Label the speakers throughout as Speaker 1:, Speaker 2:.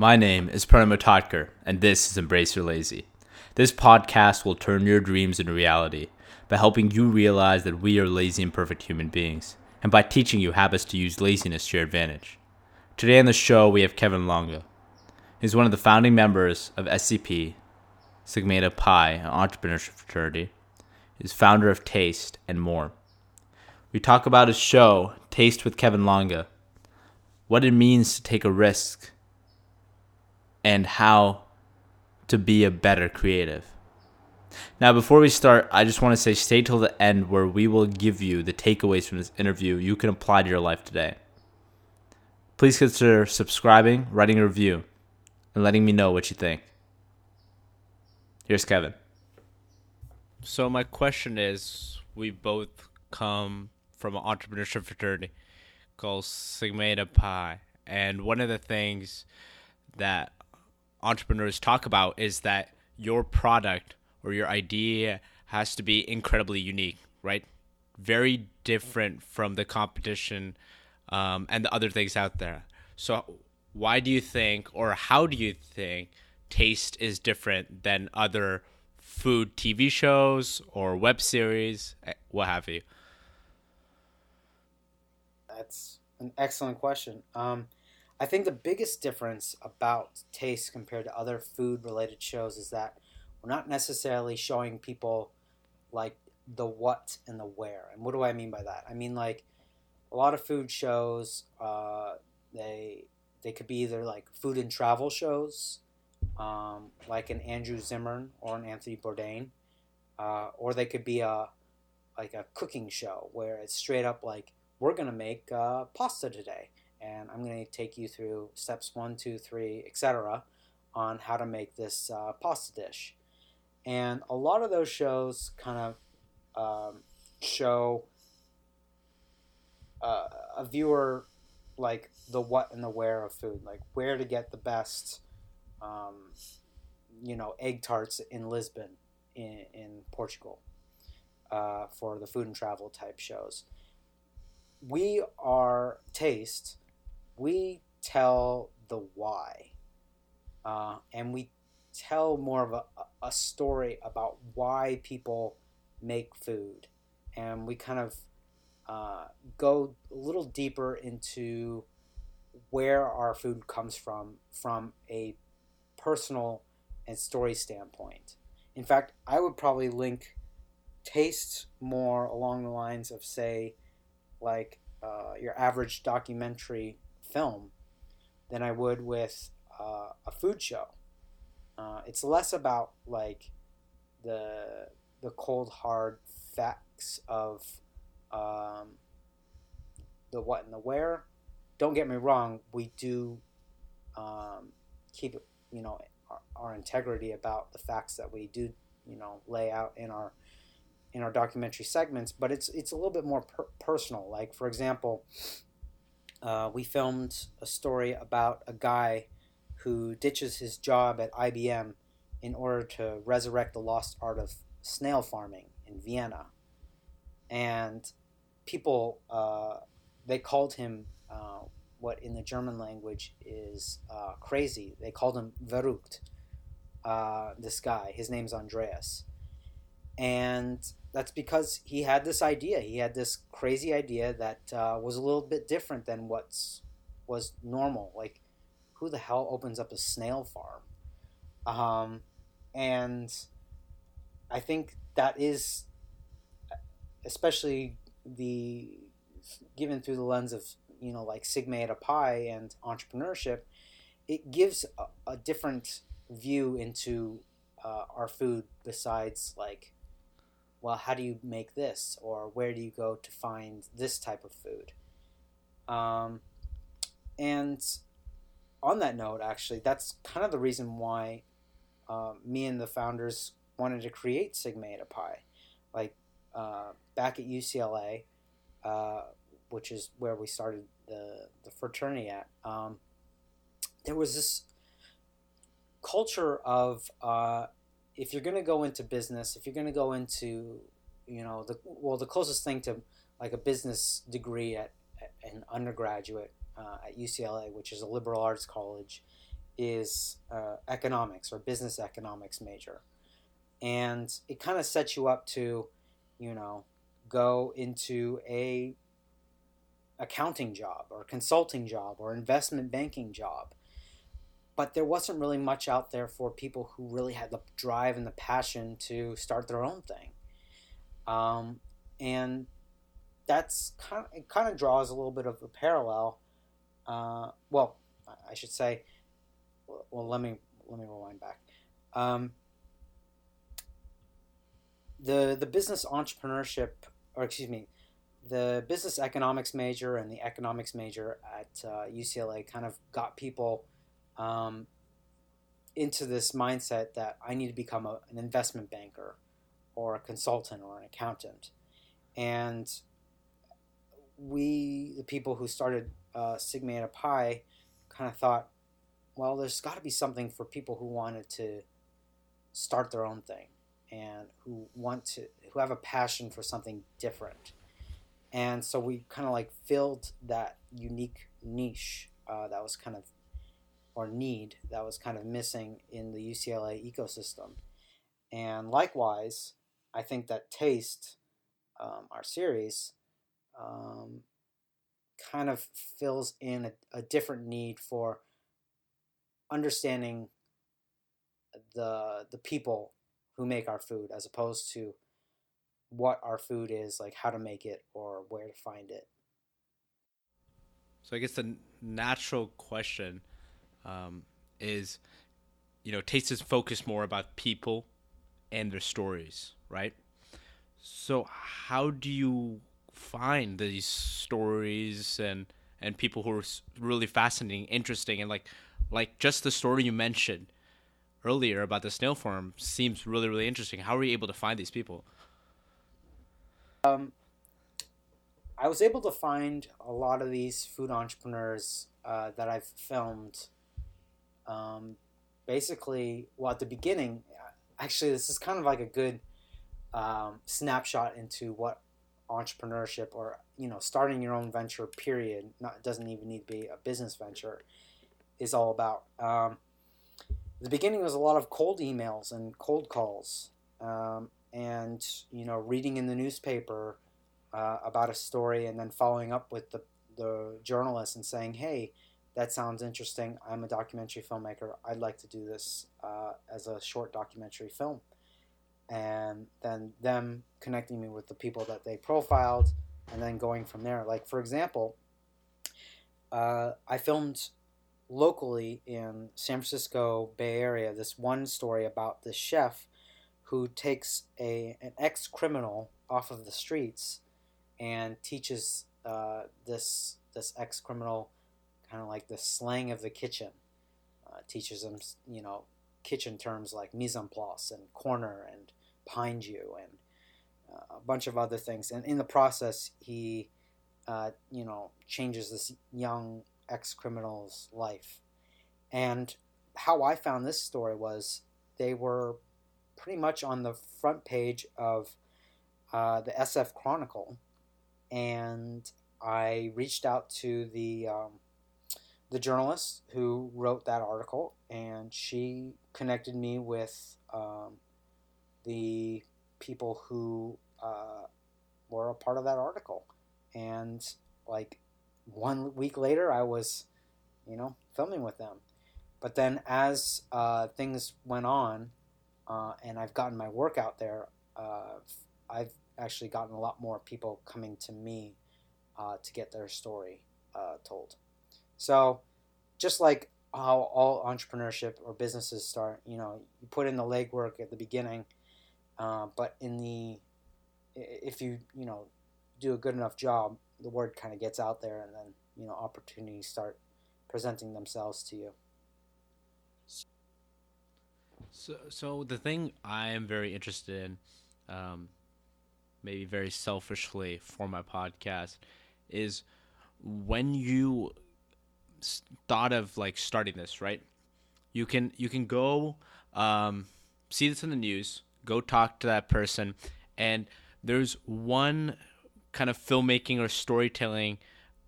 Speaker 1: My name is Pranam Matatkar, and this is Embrace Your Lazy. This podcast will turn your dreams into reality by helping you realize that we are lazy and perfect human beings, and by teaching you habits to use laziness to your advantage. Today on the show, we have Kevin Longa. He's one of the founding members of SCP, Sigma Eta Pi, an entrepreneurship fraternity. He's founder of Taste and more. We talk about his show, Taste with Kevin Longa, what it means to take a risk and how to be a better creative. Now, before we start, I just want to say stay till the end where we will give you the takeaways from this interview you can apply to your life today. Please consider subscribing, writing a review, and letting me know what you think. Here's Kevin. So, my question is we both come from an entrepreneurship fraternity called Sigma Pi. And one of the things that entrepreneurs talk about is that your product or your idea has to be incredibly unique, right? Very different from the competition um, and the other things out there. So, why do you think, or how do you think, taste is different than other food TV shows or web series, eh, what have you?
Speaker 2: That's an excellent question. Um, I think the biggest difference about Taste compared to other food related shows is that we're not necessarily showing people like the what and the where. And what do I mean by that? I mean like a lot of food shows, uh, they they could be either like food and travel shows, um, like an Andrew Zimmern or an Anthony Bourdain, uh, or they could be a like a cooking show where it's straight up like we're gonna make uh, pasta today and I'm going to take you through steps one, two, three, etc. on how to make this uh, pasta dish. And a lot of those shows kind of um, show uh, a viewer like the what and the where of food, like where to get the best, um, you know, egg tarts in Lisbon, in, in Portugal, uh, for the food and travel type shows. We are taste we tell the why, uh, and we tell more of a, a story about why people make food, and we kind of uh, go a little deeper into where our food comes from from a personal and story standpoint. In fact, I would probably link tastes more along the lines of, say, like uh, your average documentary film than I would with uh, a food show. Uh, it's less about like the the cold hard facts of um, the what and the where. Don't get me wrong, we do um, keep you know our, our, integrity about the facts that we do you know lay out in our in our documentary segments, but it's it's a little bit more per- personal. Like for example, uh, we filmed a story about a guy who ditches his job at IBM in order to resurrect the lost art of snail farming in Vienna. And people, uh, they called him uh, what in the German language is uh, crazy. They called him verrückt, uh, this guy. His name's Andreas. And that's because he had this idea. He had this crazy idea that uh, was a little bit different than what's was normal. Like, who the hell opens up a snail farm? Um, and I think that is, especially the given through the lens of you know like Sigma Eta Pi and entrepreneurship, it gives a, a different view into uh, our food besides like well, how do you make this, or where do you go to find this type of food? Um, and on that note, actually, that's kind of the reason why uh, me and the founders wanted to create Sigma Eta Pi. Like uh, back at UCLA, uh, which is where we started the, the fraternity at, um, there was this culture of uh, if you're going to go into business, if you're going to go into, you know, the well, the closest thing to like a business degree at, at an undergraduate uh, at UCLA, which is a liberal arts college, is uh, economics or business economics major, and it kind of sets you up to, you know, go into a accounting job or consulting job or investment banking job but there wasn't really much out there for people who really had the drive and the passion to start their own thing. Um, and that's kind of, it kind of draws a little bit of a parallel. Uh, well, I should say, well, let me let me rewind back. Um, the the business entrepreneurship, or excuse me, the business economics major and the economics major at uh, UCLA kind of got people um, into this mindset that I need to become a, an investment banker or a consultant or an accountant. And we, the people who started uh, Sigma Eta Pi, kind of thought, well, there's got to be something for people who wanted to start their own thing and who want to, who have a passion for something different. And so we kind of like filled that unique niche uh, that was kind of or need that was kind of missing in the UCLA ecosystem. And likewise, I think that Taste, um, our series, um, kind of fills in a, a different need for understanding the the people who make our food as opposed to what our food is like how to make it or where to find it
Speaker 1: so i guess the natural question um, is, you know, taste is focused more about people and their stories, right? So how do you find these stories and and people who are really fascinating, interesting, and like like just the story you mentioned earlier about the snail farm seems really really interesting. How are you able to find these people?
Speaker 2: Um, I was able to find a lot of these food entrepreneurs uh, that I've filmed um, basically, well, at the beginning, actually, this is kind of like a good um, snapshot into what entrepreneurship or you know starting your own venture period not doesn't even need to be a business venture is all about. Um, the beginning was a lot of cold emails and cold calls um, and you know reading in the newspaper uh, about a story and then following up with the, the journalist and saying hey that sounds interesting. I'm a documentary filmmaker. I'd like to do this uh, as a short documentary film. And then them connecting me with the people that they profiled and then going from there. Like, for example, uh, I filmed locally in San Francisco Bay Area this one story about this chef who takes a an ex criminal off of the streets and teaches uh, this this ex criminal kind of like the slang of the kitchen. Uh, teaches them, you know, kitchen terms like mise en place and corner and behind you and uh, a bunch of other things. And in the process, he, uh, you know, changes this young ex criminal's life. And how I found this story was they were pretty much on the front page of uh, the SF Chronicle, and I reached out to the um, the journalist who wrote that article, and she connected me with um, the people who uh, were a part of that article. And like one week later, I was, you know, filming with them. But then as uh, things went on, uh, and I've gotten my work out there, uh, I've actually gotten a lot more people coming to me uh, to get their story uh, told. So, just like how all entrepreneurship or businesses start, you know, you put in the legwork at the beginning, uh, but in the if you you know do a good enough job, the word kind of gets out there, and then you know opportunities start presenting themselves to you.
Speaker 1: So, so the thing I am very interested in, um, maybe very selfishly for my podcast, is when you thought of like starting this, right? You can you can go um, see this in the news, go talk to that person, and there's one kind of filmmaking or storytelling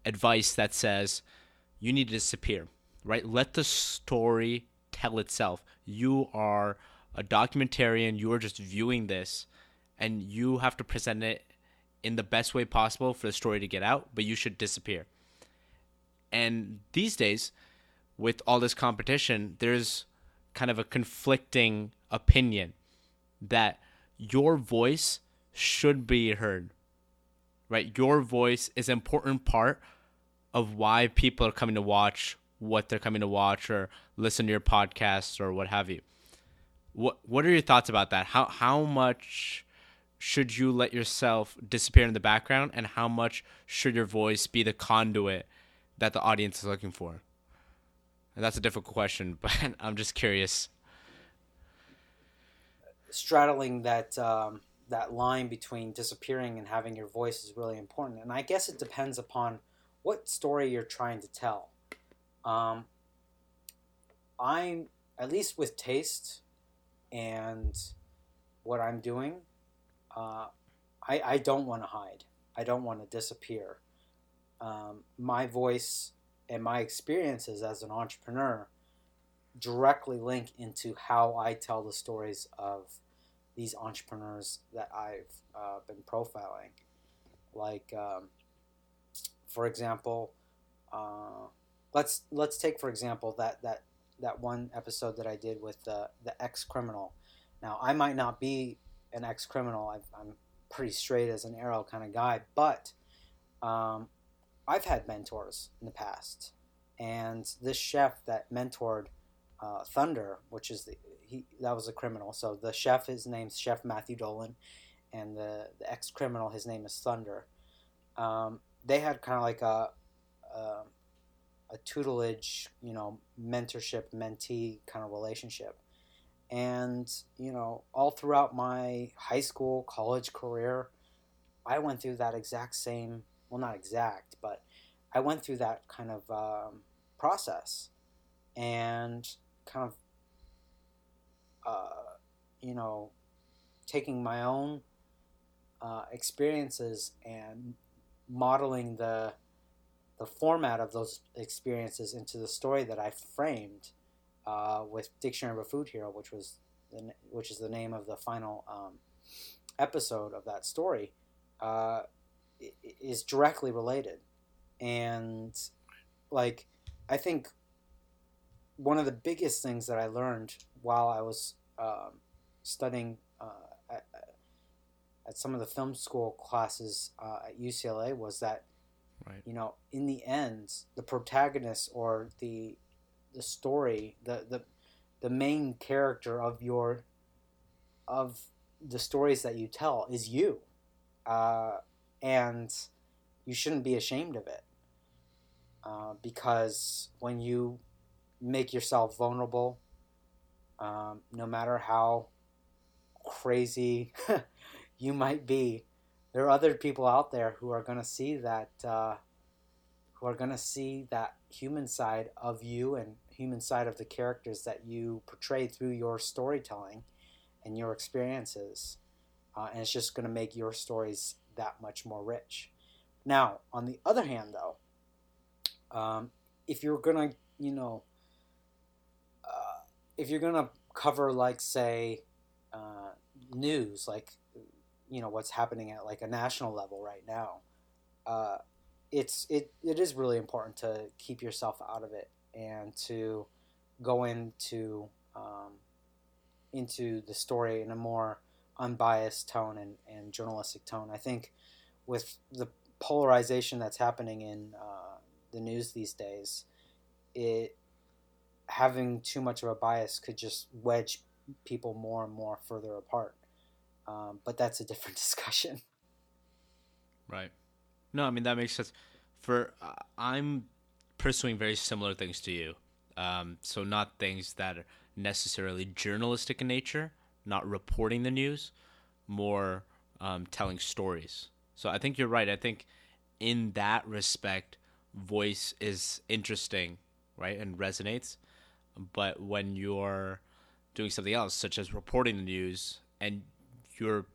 Speaker 1: advice that says you need to disappear, right? Let the story tell itself. You are a documentarian, you are just viewing this, and you have to present it in the best way possible for the story to get out, but you should disappear. And these days, with all this competition, there's kind of a conflicting opinion that your voice should be heard. Right? Your voice is an important part of why people are coming to watch what they're coming to watch or listen to your podcasts or what have you. What what are your thoughts about that? How how much should you let yourself disappear in the background and how much should your voice be the conduit that the audience is looking for? And that's a difficult question, but I'm just curious.
Speaker 2: Straddling that um, that line between disappearing and having your voice is really important, and I guess it depends upon what story you're trying to tell. Um, I'm at least with taste and what I'm doing. Uh, I I don't want to hide. I don't want to disappear. Um, my voice and my experiences as an entrepreneur directly link into how I tell the stories of these entrepreneurs that I've uh, been profiling. Like, um, for example, uh, let's let's take for example that that that one episode that I did with the the ex criminal. Now, I might not be an ex criminal. I'm pretty straight as an arrow kind of guy, but um, I've had mentors in the past, and this chef that mentored uh, Thunder, which is the he that was a criminal. So the chef, his name's Chef Matthew Dolan, and the the ex criminal, his name is Thunder. Um, they had kind of like a, a a tutelage, you know, mentorship mentee kind of relationship. And, you know, all throughout my high school, college career, I went through that exact same well, not exact, but I went through that kind of um, process and kind of, uh, you know, taking my own uh, experiences and modeling the the format of those experiences into the story that I framed uh, with Dictionary of a Food Hero, which was the, which is the name of the final um, episode of that story. Uh, is directly related. And like I think one of the biggest things that I learned while I was um, studying uh, at, at, some of the film school classes uh, at UCLA was that right. you know in the end the protagonist or the the story the the the main character of your of the stories that you tell is you. Uh, and you shouldn't be ashamed of it uh, because when you make yourself vulnerable, um, no matter how crazy you might be, there are other people out there who are going to see that uh, who are going to see that human side of you and human side of the characters that you portray through your storytelling and your experiences. Uh, and it's just going to make your stories that much more rich. Now, on the other hand, though, um, if you're gonna, you know, uh, if you're gonna cover like say uh, news, like you know what's happening at like a national level right now, uh, it's it it is really important to keep yourself out of it and to go into um, into the story in a more unbiased tone and, and journalistic tone. I think with the polarization that's happening in uh, the news these days, it having too much of a bias could just wedge people more and more further apart. Um, but that's a different discussion.
Speaker 1: Right. No, I mean that makes sense. For uh, I'm pursuing very similar things to you. Um, so not things that are necessarily journalistic in nature, not reporting the news, more um, telling stories. So I think you're right. I think in that respect, voice is interesting, right, and resonates. But when you're doing something else, such as reporting the news, and you're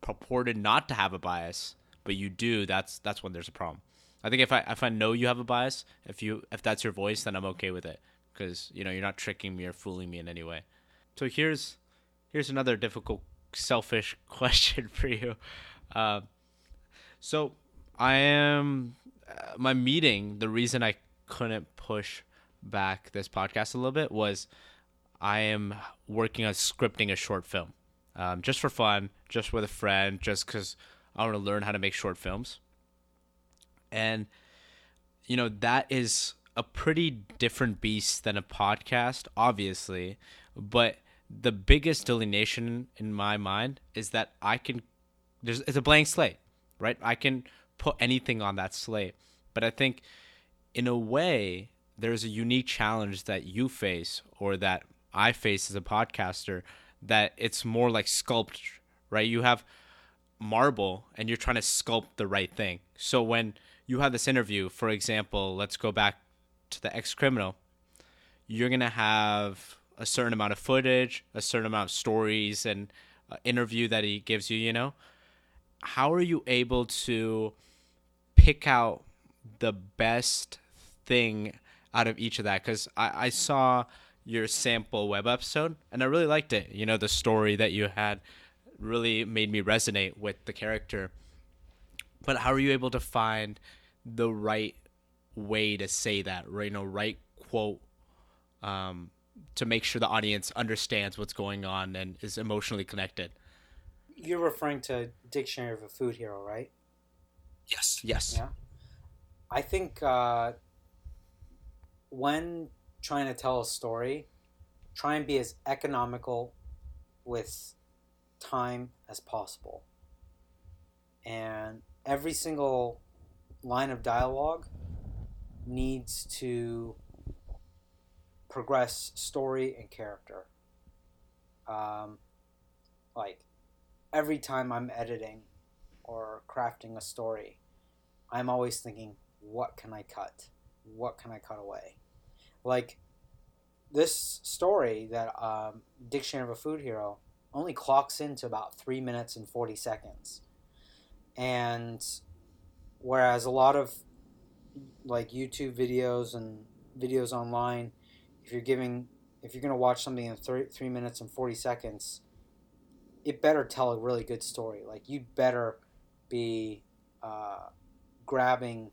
Speaker 1: purported not to have a bias, but you do, that's that's when there's a problem. I think if I if I know you have a bias, if you if that's your voice, then I'm okay with it because you know you're not tricking me or fooling me in any way. So here's here's another difficult, selfish question for you. Uh, so I am uh, my meeting. The reason I couldn't push back this podcast a little bit was I am working on scripting a short film, um, just for fun, just with a friend, just because I want to learn how to make short films. And you know that is a pretty different beast than a podcast, obviously, but the biggest delineation in my mind is that I can there's it's a blank slate, right? I can put anything on that slate. But I think in a way there's a unique challenge that you face or that I face as a podcaster that it's more like sculpt, right? You have marble and you're trying to sculpt the right thing. So when you have this interview, for example, let's go back to the ex criminal, you're going to have a certain amount of footage, a certain amount of stories and uh, interview that he gives you, you know? How are you able to pick out the best thing out of each of that? Because I, I saw your sample web episode and I really liked it. You know, the story that you had really made me resonate with the character. But how are you able to find the right way to say that, right? You know, right quote um, to make sure the audience understands what's going on and is emotionally connected.
Speaker 2: You're referring to Dictionary of a Food Hero, right?
Speaker 1: Yes. Yes.
Speaker 2: Yeah. I think uh, when trying to tell a story, try and be as economical with time as possible. And every single line of dialogue needs to progress story and character. Um, like every time I'm editing or crafting a story, I'm always thinking, what can I cut? What can I cut away? Like this story that um, Dictionary of a Food Hero only clocks into about three minutes and 40 seconds. And whereas a lot of like YouTube videos and videos online, if you're giving, if you're going to watch something in three, three minutes and 40 seconds, it better tell a really good story. Like you'd better be uh, grabbing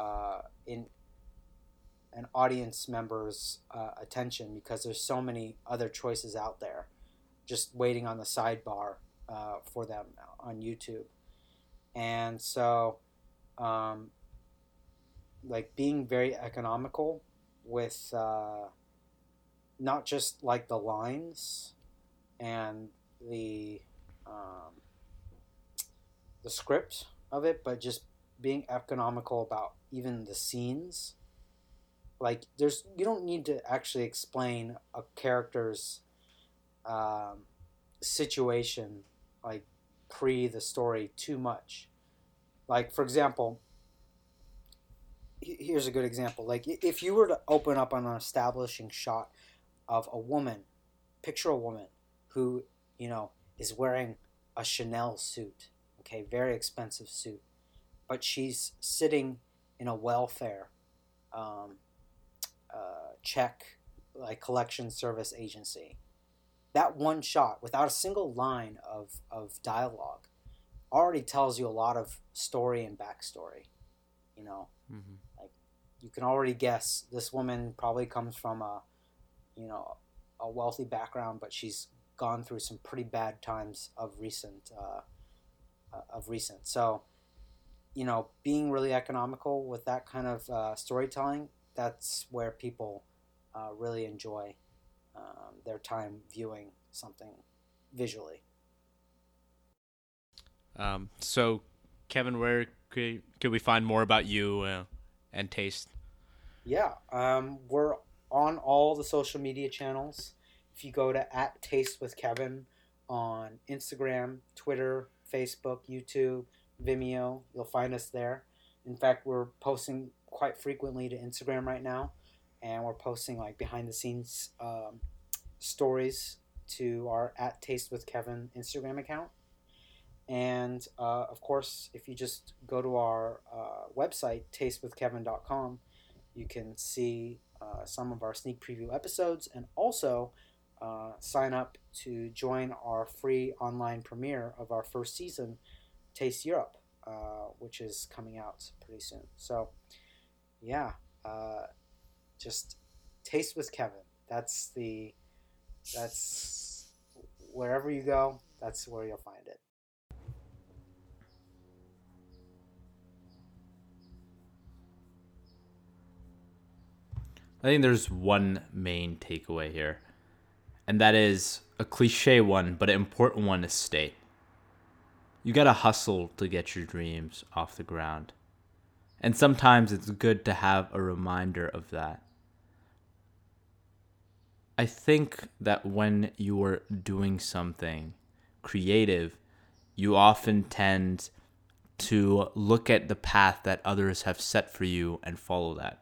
Speaker 2: uh, in an audience member's uh, attention because there's so many other choices out there just waiting on the sidebar uh, for them on YouTube. And so, um, like being very economical with uh, not just like the lines and the um, the script of it, but just being economical about even the scenes. Like there's you don't need to actually explain a character's um, situation like pre the story too much. Like for example, here's a good example. Like if you were to open up on an establishing shot of a woman, picture a woman who you know is wearing a Chanel suit, okay, very expensive suit, but she's sitting in a welfare um, uh, check like collection service agency that one shot without a single line of, of dialogue already tells you a lot of story and backstory you know mm-hmm. You can already guess this woman probably comes from a you know a wealthy background but she's gone through some pretty bad times of recent uh, uh, of recent so you know being really economical with that kind of uh, storytelling that's where people uh, really enjoy um, their time viewing something visually.
Speaker 1: Um, so,
Speaker 3: Kevin, where could, could we find more about you uh, and Taste?
Speaker 2: Yeah, um, we're on all the social media channels. If you go to at Taste with Kevin on Instagram, Twitter, Facebook, YouTube, Vimeo, you'll find us there. In fact, we're posting quite frequently to Instagram right now, and we're posting like behind the scenes um, stories to our at Taste with Kevin Instagram account. And uh, of course, if you just go to our uh, website, tastewithkevin.com, you can see uh, some of our sneak preview episodes and also uh, sign up to join our free online premiere of our first season, Taste Europe, uh, which is coming out pretty soon. So, yeah, uh, just Taste with Kevin. That's the that's wherever you go, that's where you'll find it.
Speaker 3: I think there's one main takeaway here, and that is a cliche one, but an important one to state. You gotta hustle to get your dreams off the ground. And sometimes it's good to have a reminder of that. I think that when you are doing something creative, you often tend to look at the path that others have set for you and follow that.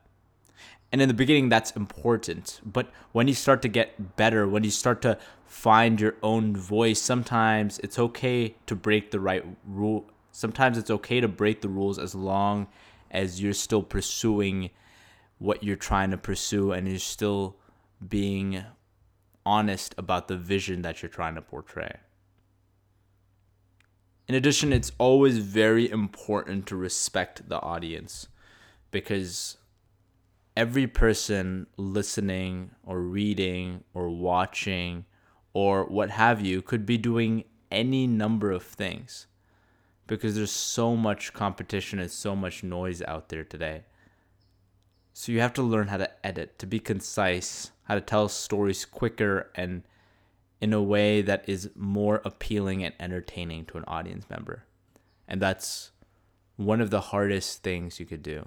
Speaker 3: And in the beginning, that's important. But when you start to get better, when you start to find your own voice, sometimes it's okay to break the right rule. Sometimes it's okay to break the rules as long as you're still pursuing what you're trying to pursue and you're still being honest about the vision that you're trying to portray. In addition, it's always very important to respect the audience because every person listening or reading or watching or what have you could be doing any number of things because there's so much competition and so much noise out there today. So you have to learn how to edit, to be concise, how to tell stories quicker and in a way that is more appealing and entertaining to an audience member. And that's one of the hardest things you could do.